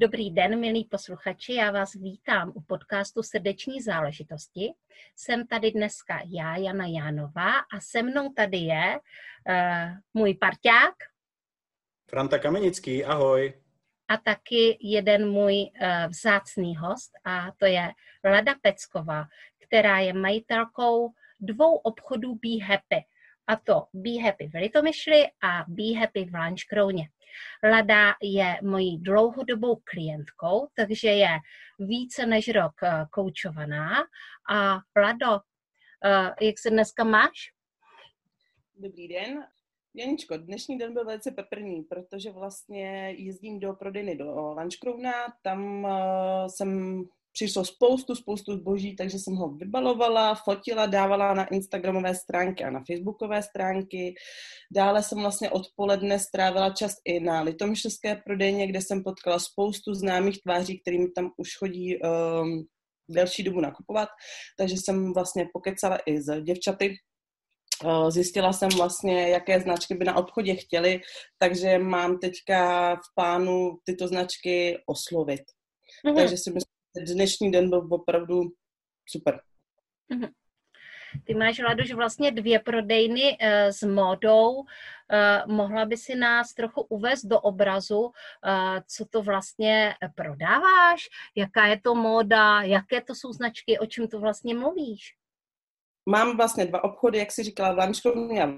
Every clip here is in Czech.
Dobrý den, milí posluchači, já vás vítám u podcastu Srdeční záležitosti. Jsem tady dneska já, Jana Jánová, a se mnou tady je uh, můj parťák. Franta Kamenický, ahoj. A taky jeden můj uh, vzácný host, a to je Lada Pecková, která je majitelkou dvou obchodů Be Happy. A to Be Happy v Litomyšli a Be Happy v Lančkrouně. Lada je mojí dlouhodobou klientkou, takže je více než rok eh, koučovaná. A Lado, eh, jak se dneska máš? Dobrý den. Janičko, dnešní den byl velice peprný, protože vlastně jezdím do prodejny do Lančkrovna, tam uh, jsem přišlo spoustu, spoustu zboží, takže jsem ho vybalovala, fotila, dávala na Instagramové stránky a na Facebookové stránky. Dále jsem vlastně odpoledne strávila čas i na litomyšlské prodejně, kde jsem potkala spoustu známých tváří, kterými tam už chodí um, delší dobu nakupovat. Takže jsem vlastně pokecala i s děvčaty, uh, Zjistila jsem vlastně, jaké značky by na obchodě chtěli, takže mám teďka v plánu tyto značky oslovit. Mm-hmm. Takže si myslím, dnešní den byl opravdu super. Mhm. Ty máš, Laduš, vlastně dvě prodejny uh, s módou. Uh, mohla by si nás trochu uvést do obrazu, uh, co to vlastně prodáváš, jaká je to móda, jaké to jsou značky, o čem to vlastně mluvíš? Mám vlastně dva obchody, jak si říkala, v Lančkovně a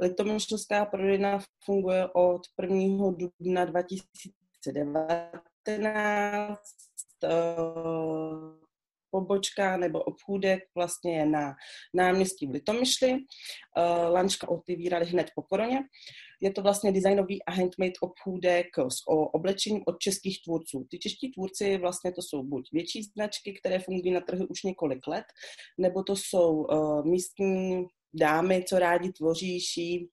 Litomyšlská prodejna funguje od 1. dubna 2019 Eh, pobočka nebo obchůdek vlastně je na náměstí v Litomyšli. Uh, Lančka otevírali hned po koroně. Je to vlastně designový a handmade obchůdek s oblečením od českých tvůrců. Ty čeští tvůrci vlastně to jsou buď větší značky, které fungují na trhu už několik let, nebo to jsou uh, místní dámy, co rádi tvoří, ší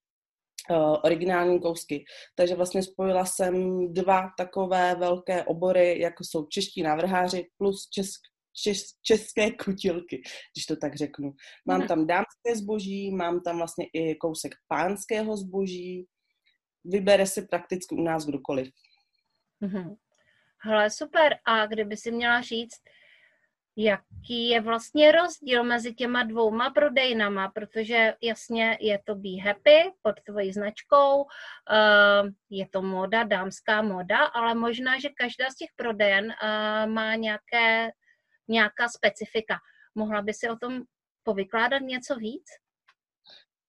originální kousky. Takže vlastně spojila jsem dva takové velké obory, jako jsou čeští návrháři plus česk, čes, české kutilky, když to tak řeknu. Mám mm. tam dámské zboží, mám tam vlastně i kousek pánského zboží. Vybere si prakticky u nás kdokoliv. Mm-hmm. Hele, super. A kdyby si měla říct, jaký je vlastně rozdíl mezi těma dvouma prodejnama, protože jasně je to Be Happy pod tvojí značkou, eh, je to moda, dámská moda, ale možná, že každá z těch prodejen eh, má nějaké, nějaká specifika. Mohla by si o tom povykládat něco víc?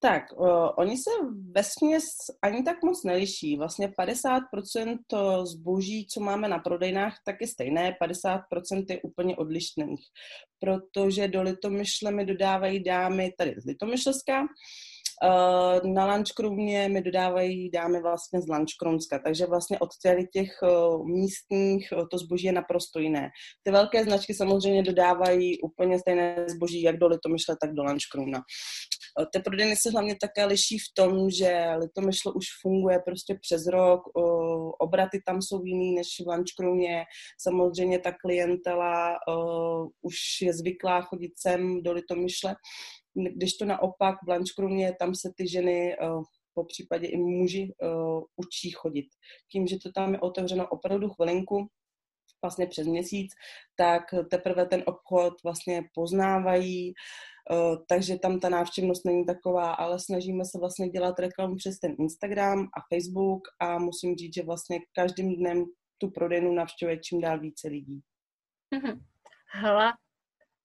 Tak, uh, oni se ve směs ani tak moc neliší. Vlastně 50% zboží, co máme na prodejnách, tak je stejné, 50% je úplně odlišných. Protože do Litomyšle mi dodávají dámy tady z Litomyšlska, na Lančkrumě mi dodávají dámy vlastně z Lančkrumska, takže vlastně od těch eh, místních eh, to zboží je naprosto jiné. Ty velké značky samozřejmě dodávají úplně stejné zboží jak do Litomyšle, tak do Lančkrumna. Ty prodejny se hlavně také liší v tom, že Litomyšle už funguje prostě přes rok, obraty tam jsou jiný než v Lančkrumě, samozřejmě ta klientela už je zvyklá chodit sem do Litomyšle, když to naopak v Blančkrumě, tam se ty ženy uh, po případě i muži uh, učí chodit. Tím, že to tam je otevřeno opravdu chvilinku, vlastně přes měsíc, tak teprve ten obchod vlastně poznávají, uh, takže tam ta návštěvnost není taková, ale snažíme se vlastně dělat reklamu přes ten Instagram a Facebook a musím říct, že vlastně každým dnem tu prodejnu navštěvuje čím dál více lidí. Mm-hmm.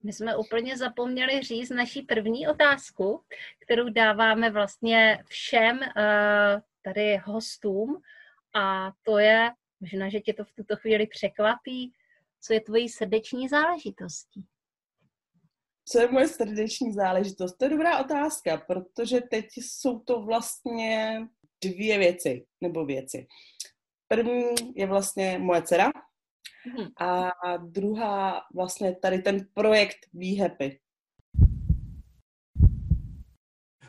My jsme úplně zapomněli říct naší první otázku, kterou dáváme vlastně všem uh, tady hostům a to je, možná, že tě to v tuto chvíli překvapí, co je tvojí srdeční záležitostí? Co je moje srdeční záležitost? To je dobrá otázka, protože teď jsou to vlastně dvě věci, nebo věci. První je vlastně moje dcera. A druhá vlastně tady ten projekt Be Happy.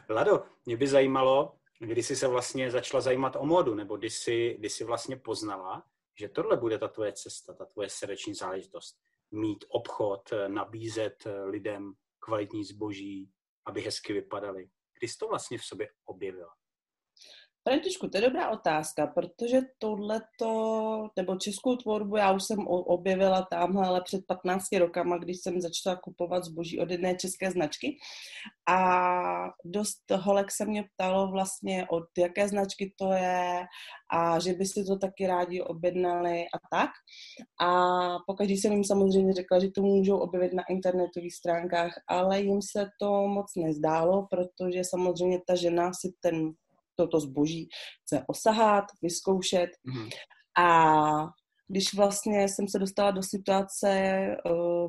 Lado, mě by zajímalo, kdy jsi se vlastně začala zajímat o módu, nebo kdy jsi, kdy jsi vlastně poznala, že tohle bude ta tvoje cesta, ta tvoje srdeční záležitost. Mít obchod, nabízet lidem kvalitní zboží, aby hezky vypadali. Kdy jsi to vlastně v sobě objevila? Františku, to je dobrá otázka, protože tohleto, nebo českou tvorbu já už jsem objevila tamhle, ale před 15 rokama, když jsem začala kupovat zboží od jedné české značky a dost holek se mě ptalo vlastně, od jaké značky to je a že by si to taky rádi objednali a tak. A pokud jsem jim samozřejmě řekla, že to můžou objevit na internetových stránkách, ale jim se to moc nezdálo, protože samozřejmě ta žena si ten toto zboží chce osahat, vyzkoušet. Mm-hmm. A když vlastně jsem se dostala do situace, eh,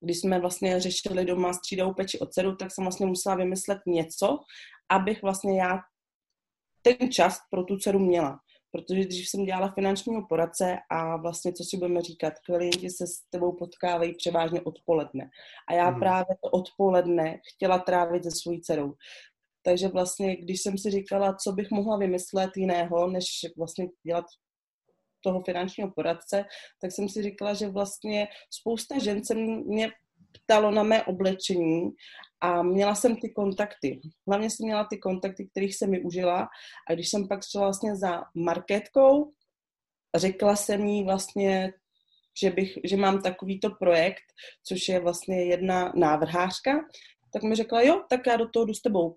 když jsme vlastně řešili doma střídavou peči od dceru, tak jsem vlastně musela vymyslet něco, abych vlastně já ten čas pro tu dceru měla. Protože když jsem dělala finančního poradce a vlastně, co si budeme říkat, klienti se s tebou potkávají převážně odpoledne. A já mm. právě to odpoledne chtěla trávit se svojí dcerou. Takže vlastně, když jsem si říkala, co bych mohla vymyslet jiného, než vlastně dělat toho finančního poradce, tak jsem si říkala, že vlastně spousta žen se mě ptalo na mé oblečení a měla jsem ty kontakty. Hlavně jsem měla ty kontakty, kterých jsem mi užila a když jsem pak šla vlastně za marketkou, řekla jsem jí vlastně, že, bych, že mám takovýto projekt, což je vlastně jedna návrhářka, tak mi řekla, jo, tak já do toho jdu s tebou.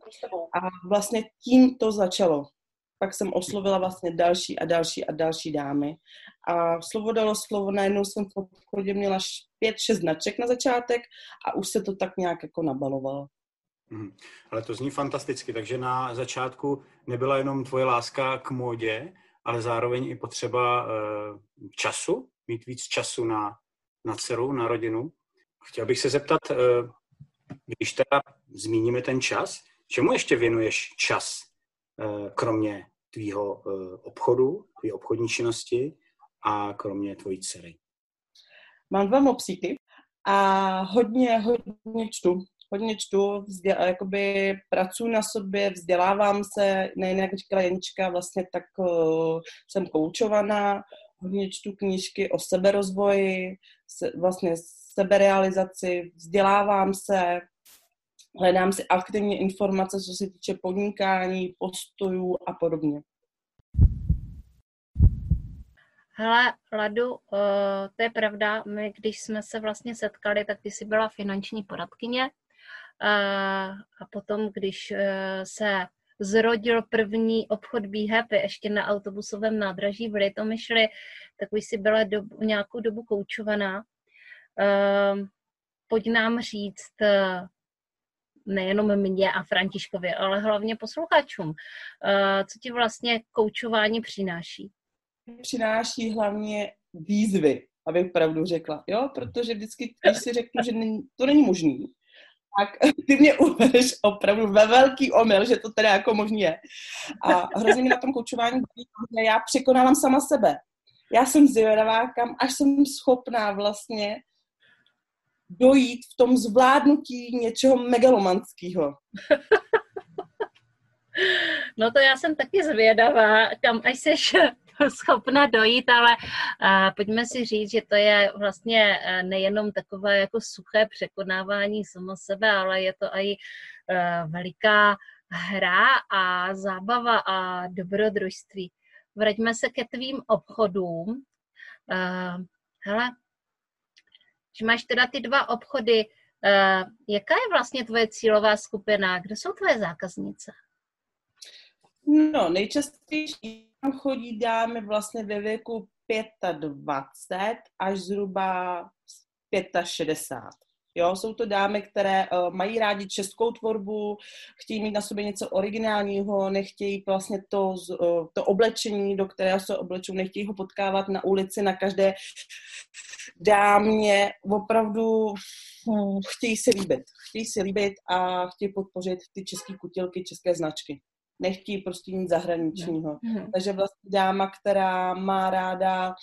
A vlastně tím to začalo. Pak jsem oslovila vlastně další a další a další dámy. A slovo dalo slovo, najednou jsem v obchodě měla pět, šest značek na začátek a už se to tak nějak jako nabalovalo. Hmm. Ale to zní fantasticky, takže na začátku nebyla jenom tvoje láska k módě, ale zároveň i potřeba uh, času, mít víc času na, na dceru, na rodinu. Chtěl bych se zeptat, uh, když teda zmíníme ten čas, čemu ještě věnuješ čas, eh, kromě tvýho eh, obchodu, tvý obchodní činnosti a kromě tvojí dcery? Mám dva mopsíky a hodně, hodně čtu. Hodně čtu, vzdě, jakoby pracuji na sobě, vzdělávám se, nejen jak říkala Janička, vlastně tak uh, jsem koučovaná, hodně čtu knížky o seberozvoji, se, vlastně seberealizaci, vzdělávám se, hledám si aktivně informace, co se týče podnikání, postojů a podobně. Hele, Ladu, eh, to je pravda, my když jsme se vlastně setkali, tak ty jsi byla finanční poradkyně eh, a potom, když eh, se zrodil první obchod Be Happy ještě na autobusovém nádraží v Litomyšli, tak už si byla dobu, nějakou dobu koučovaná. Pojď nám říct, nejenom mě a Františkovi, ale hlavně posluchačům. Eh, co ti vlastně koučování přináší? Přináší hlavně výzvy, abych pravdu řekla, jo, protože vždycky, když si řeknu, že to není možný, tak ty mě uvedeš opravdu ve velký omyl, že to teda jako možný je. A hrozně mi na tom koučování že já překonávám sama sebe. Já jsem zvědavá, kam až jsem schopná vlastně dojít v tom zvládnutí něčeho megalomanského. No to já jsem taky zvědavá, kam až jsi schopna dojít, ale uh, pojďme si říct, že to je vlastně uh, nejenom takové jako suché překonávání samo sebe, ale je to i uh, veliká hra a zábava a dobrodružství. Vraťme se ke tvým obchodům. Uh, hele, že máš teda ty dva obchody. Uh, jaká je vlastně tvoje cílová skupina? Kde jsou tvoje zákaznice? No, nejčastější tam chodí dámy vlastně ve věku 25 až zhruba 65. Jo, jsou to dámy, které uh, mají rádi českou tvorbu, chtějí mít na sobě něco originálního, nechtějí vlastně to, uh, to oblečení, do kterého se oblečou, nechtějí ho potkávat na ulici, na každé dámě. Opravdu hm, chtějí si líbit. Chtějí si líbit a chtějí podpořit ty české kutilky, české značky. Nechtějí prostě nic zahraničního. Mm. Takže vlastně dáma, která má ráda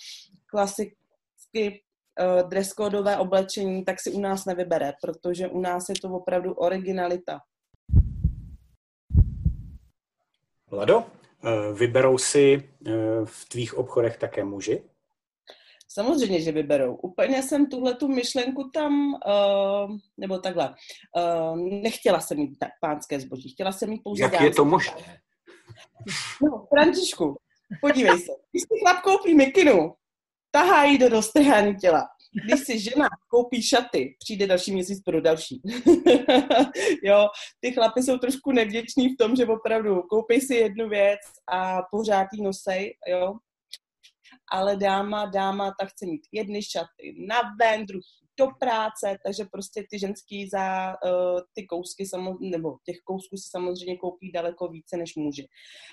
klasicky uh, oblečení, tak si u nás nevybere, protože u nás je to opravdu originalita. Lado, eh, vyberou si eh, v tvých obchodech také muži? Samozřejmě, že vyberou. Úplně jsem tuhle tu myšlenku tam, uh, nebo takhle, uh, nechtěla jsem mít pánské zboží, chtěla jsem mít pouze Jak dámské. je to možné? No, Františku, podívej se. Když si chlap koupí mikinu, tahá jí do dostrhání těla. Když si žena koupí šaty, přijde další měsíc pro další. jo, ty chlapy jsou trošku nevděční v tom, že opravdu koupí si jednu věc a pořád jí nosej, jo. Ale dáma, dáma, ta chce mít jedny šaty na ven, druhý do práce, takže prostě ty ženský za uh, ty kousky, samozřejmě, nebo těch kousků si samozřejmě koupí daleko více než muži.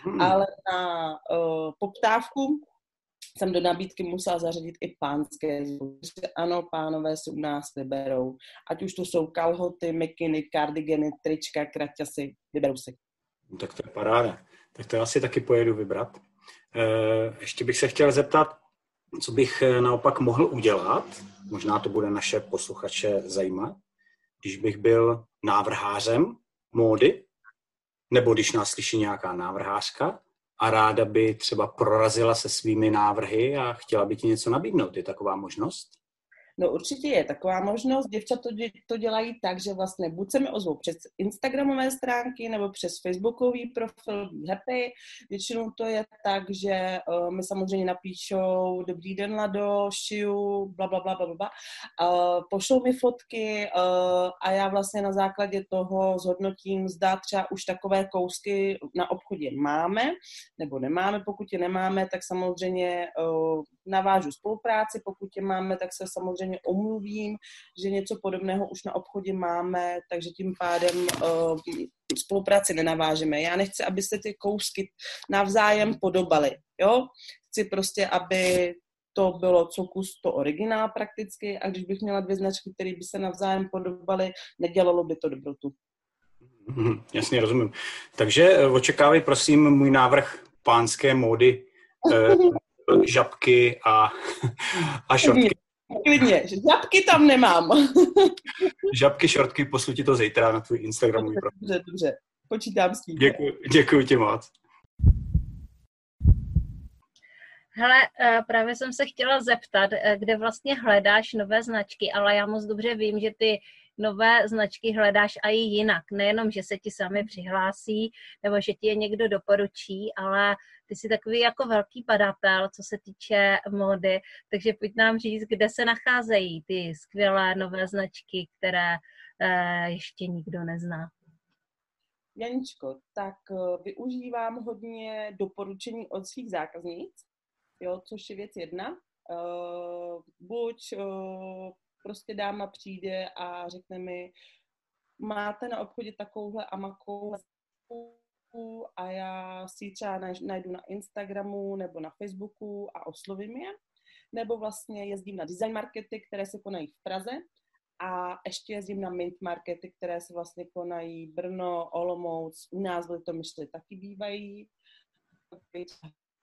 Hmm. Ale na uh, poptávku jsem do nabídky musela zařadit i pánské zboží. Ano, pánové si u nás vyberou. Ať už to jsou kalhoty, mikiny, kardigeny, trička, kraťasy, vyberou si. No, tak to je paráda. Tak to asi taky pojedu vybrat. E, ještě bych se chtěl zeptat, co bych eh, naopak mohl udělat, možná to bude naše posluchače zajímat, když bych byl návrhářem módy, nebo když nás slyší nějaká návrhářka a ráda by třeba prorazila se svými návrhy a chtěla by ti něco nabídnout. Je taková možnost? No určitě je taková možnost. Děvčat to, to dělají tak, že vlastně buď se mi ozvou přes Instagramové stránky nebo přes Facebookový profil Happy. Většinou to je tak, že uh, mi samozřejmě napíšou dobrý den Lado, šiju, bla, bla, bla, bla, bla. Uh, pošlou mi fotky uh, a já vlastně na základě toho zhodnotím, zda třeba už takové kousky na obchodě máme nebo nemáme. Pokud je nemáme, tak samozřejmě uh, navážu spolupráci. Pokud je máme, tak se samozřejmě samozřejmě omluvím, že něco podobného už na obchodě máme, takže tím pádem uh, spolupráci nenavážeme. Já nechci, aby se ty kousky navzájem podobaly, jo? Chci prostě, aby to bylo co kus to originál prakticky a když bych měla dvě značky, které by se navzájem podobaly, nedělalo by to dobrotu. Hmm, jasně, rozumím. Takže eh, očekávej prosím můj návrh pánské módy, eh, žabky a, a šortky. Klidně, žabky tam nemám. Žabky, šortky, poslu ti to zítra na tvůj Instagramový profil. Dobře, dobře, počítám s tím. Děkuji, děkuji ti moc. Hele, eh, právě jsem se chtěla zeptat, eh, kde vlastně hledáš nové značky, ale já moc dobře vím, že ty nové značky hledáš i jinak. Nejenom, že se ti sami přihlásí, nebo že ti je někdo doporučí, ale ty jsi takový jako velký badatel, co se týče módy, takže pojď nám říct, kde se nacházejí ty skvělé nové značky, které eh, ještě nikdo nezná. Janičko, tak uh, využívám hodně doporučení od svých zákaznic, jo, což je věc jedna. Uh, buď uh, prostě dáma přijde a řekne mi, máte na obchodě takovouhle a makou a já si třeba najdu na Instagramu nebo na Facebooku a oslovím je. Nebo vlastně jezdím na design markety, které se konají v Praze a ještě jezdím na mint markety, které se vlastně konají Brno, Olomouc, u nás v myšli taky bývají,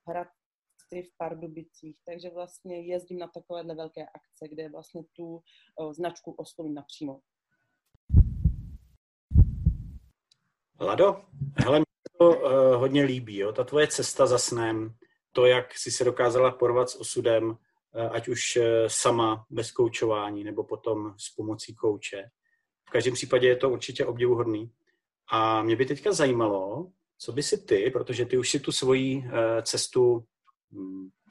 Hradci v Pardubicích, takže vlastně jezdím na takovéhle velké akce, kde vlastně tu značku oslovím napřímo. Lado, hele, to uh, hodně líbí, jo? ta tvoje cesta za snem, to, jak jsi se dokázala porvat s osudem, uh, ať už uh, sama bez koučování, nebo potom s pomocí kouče. V každém případě je to určitě obdivuhodný. A mě by teďka zajímalo, co by si ty, protože ty už si tu svoji cestu,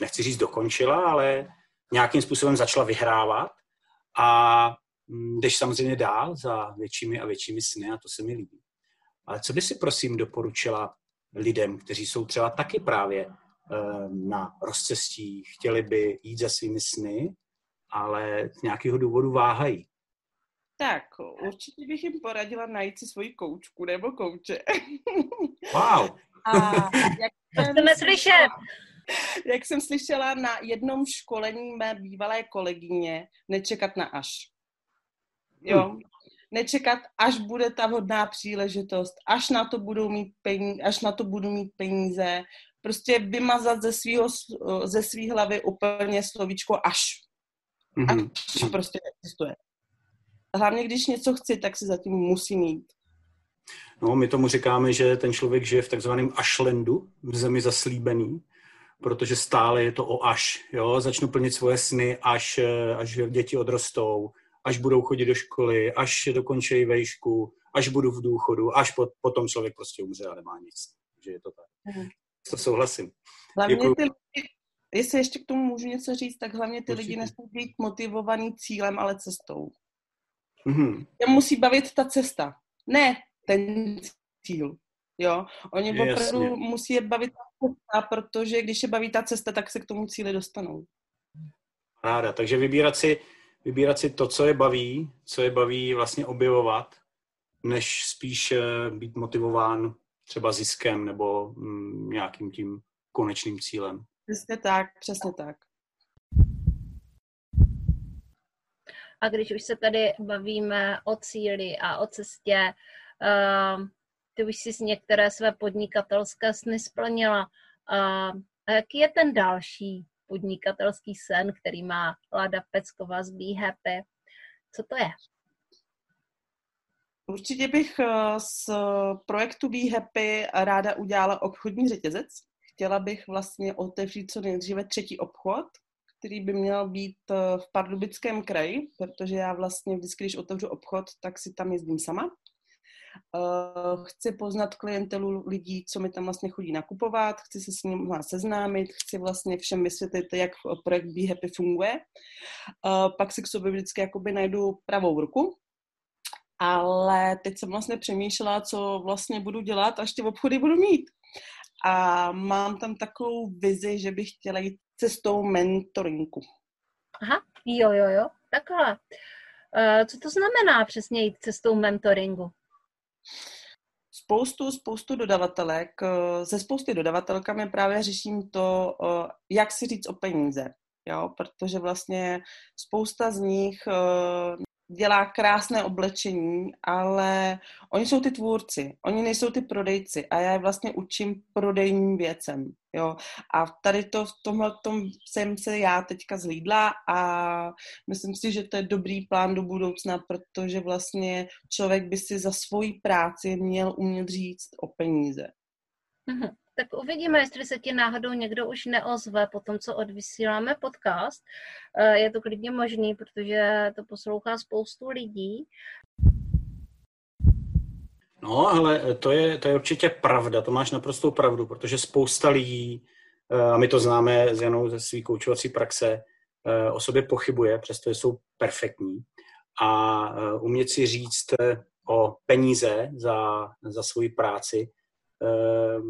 nechci říct dokončila, ale nějakým způsobem začala vyhrávat a hm, jdeš samozřejmě dál za většími a většími sny a to se mi líbí. Ale co by si prosím doporučila lidem, kteří jsou třeba taky právě eh, na rozcestí, chtěli by jít za svými sny, ale z nějakého důvodu váhají? Tak, určitě bych jim poradila najít si svoji koučku nebo kouče. Wow. A jak To chceme slyšet. jak jsem slyšela na jednom školení mé bývalé kolegyně, nečekat na až. Jo, nečekat, až bude ta vhodná příležitost, až na to budou mít peníze, až na to budu mít peníze, prostě vymazat ze svýho, ze svý hlavy úplně slovíčko až. Mhm. Až prostě existuje. Hlavně, když něco chci, tak si zatím musí mít. No, my tomu říkáme, že ten člověk žije v takzvaném ashlandu, v zemi zaslíbený, protože stále je to o až. Jo? Začnu plnit svoje sny, až, eh, až děti odrostou, až budou chodit do školy, až dokončí vejšku, až budu v důchodu, až po, potom člověk prostě umře a nemá nic. Takže je to tak. Mhm. To souhlasím. Hlavně Děkuju. ty lidi, jestli ještě k tomu můžu něco říct, tak hlavně ty Určitě. lidi nesmí být motivovaný cílem, ale cestou. Mhm. Je musí bavit ta cesta, ne ten cíl. Jo, oni Jasně. opravdu musí je bavit ta cesta, protože když je baví ta cesta, tak se k tomu cíli dostanou. Ráda. Takže vybírat si, vybírat si to, co je baví, co je baví vlastně objevovat, než spíš eh, být motivován třeba ziskem nebo mm, nějakým tím konečným cílem. Přesně tak, přesně tak. A když už se tady bavíme o cíli a o cestě, uh, ty už jsi některé své podnikatelské sny splnila. A jaký je ten další podnikatelský sen, který má Lada Pecková z Be Happy? Co to je? Určitě bych eh, z projektu Be Happy ráda udělala obchodní řetězec. Chtěla bych vlastně otevřít co nejdříve třetí obchod, který by měl být eh, v Pardubickém kraji, protože já vlastně vždycky, když otevřu obchod, tak si tam jezdím sama. Eh, Chci poznat klientelu lidí, co mi tam vlastně chodí nakupovat, chci se s nimi seznámit, chci vlastně všem vysvětlit, jak projekt Be Happy funguje. Eh, Pak si k sobě vždycky jakoby najdu pravou ruku, ale teď jsem vlastně přemýšlela, co vlastně budu dělat, až ty obchody budu mít. A mám tam takovou vizi, že bych chtěla jít cestou mentoringu. Aha, jo, jo, jo, takhle. Uh, co to znamená přesně jít cestou mentoringu? Spoustu, spoustu dodavatelek, eh, se spousty dodavatelkami právě řeším to, eh, jak si říct o peníze. Jo, protože vlastně spousta z nich eh, dělá krásné oblečení, ale oni jsou ty tvůrci, oni nejsou ty prodejci a já je vlastně učím prodejním věcem, jo. A tady to, v tomhle tom jsem se já teďka zhlídla a myslím si, že to je dobrý plán do budoucna, protože vlastně člověk by si za svoji práci měl umět říct o peníze. Mhm. Tak uvidíme, jestli se ti náhodou někdo už neozve po tom, co odvysíláme podcast. Eh, Je to klidně možný, protože to poslouchá spoustu lidí. No, ale to je, to je určitě pravda, to máš naprostou pravdu, protože spousta lidí, eh, a my to známe s Janou ze své koučovací praxe, eh, o sobě pochybuje, přestože jsou perfektní. A umět si říct o peníze za, za svoji práci,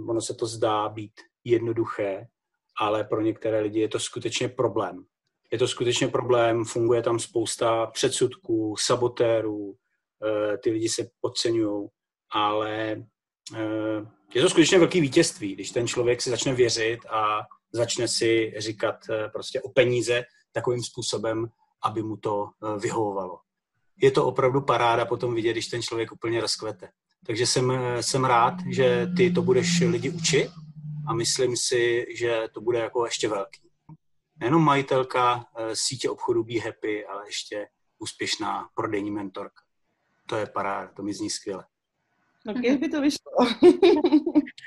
ono se to zdá být jednoduché, ale pro některé lidi je to skutečně problém. Je to skutečně problém, funguje tam spousta předsudků, sabotérů, ty lidi se podceňují ale eh, je to skutečně velký vítězství, když ten člověk si začne věřit a začne si říkat eh, prostě o peníze takovým způsobem, aby mu to eh, vyhovovalo. Je to opravdu paráda potom vidět, když ten člověk úplně rozkvete. Takže jsem, jsem rád, že ty to budeš lidi učit a myslím si, že to bude jako ještě velký. Nejenom majitelka sítě obchodu Be Happy, ale ještě úspěšná prodejní mentorka. To je paráda, to mi zní skvěle. No, když by to vyšlo.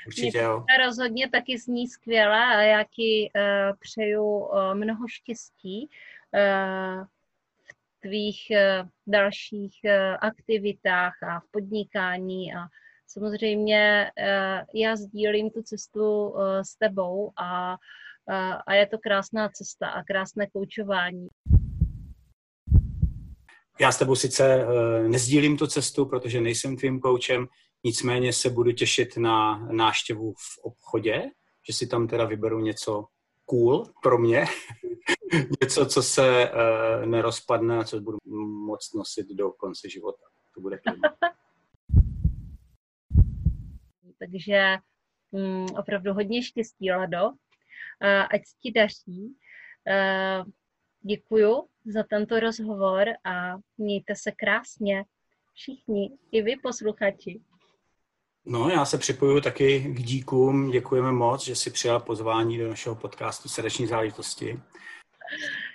Určitě jo. Rozhodně taky zní skvěle a já ti uh, přeju uh, mnoho štěstí uh, tvých uh, dalších uh, aktivitách a v podnikání a samozřejmě uh, já sdílím tu cestu s tebou a, a je to krásná cesta a krásné koučování. Já s tebou sice nezdílím tu cestu, protože nejsem tvým koučem, nicméně se budu těšit na náštěvu v obchodě, že si tam teda vyberu něco cool pro mě. Něco, co se uh, nerozpadne a co budu moc nosit do konce života. To bude Takže um, opravdu hodně štěstí, Lado. Uh, ať ti daří. Uh, děkuju za tento rozhovor a mějte se krásně všichni, i vy posluchači. No, já se připojuju taky k díkům. Děkujeme moc, že si přijal pozvání do našeho podcastu Srdeční záležitosti.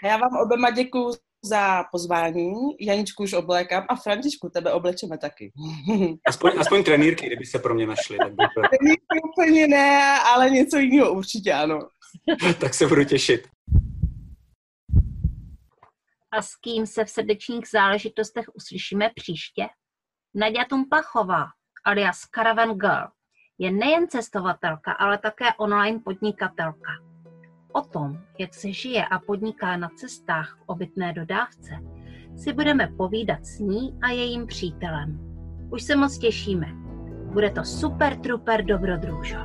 Já vám oběma děkuji za pozvání. Janičku už oblékám a Františku, tebe oblečeme taky. Aspoň, aspoň trenýrky, kdyby se pro mě našly. Tak by to... Trenýrky úplně ne, ale něco jiného určitě ano. tak se budu těšit. A s kým se v srdečních záležitostech uslyšíme příště? Nadia Tumpachová, alias Caravan Girl, je nejen cestovatelka, ale také online podnikatelka. O tom, jak se žije a podniká na cestách v obytné dodávce, si budeme povídat s ní a jejím přítelem. Už se moc těšíme. Bude to super truper dobrodružo.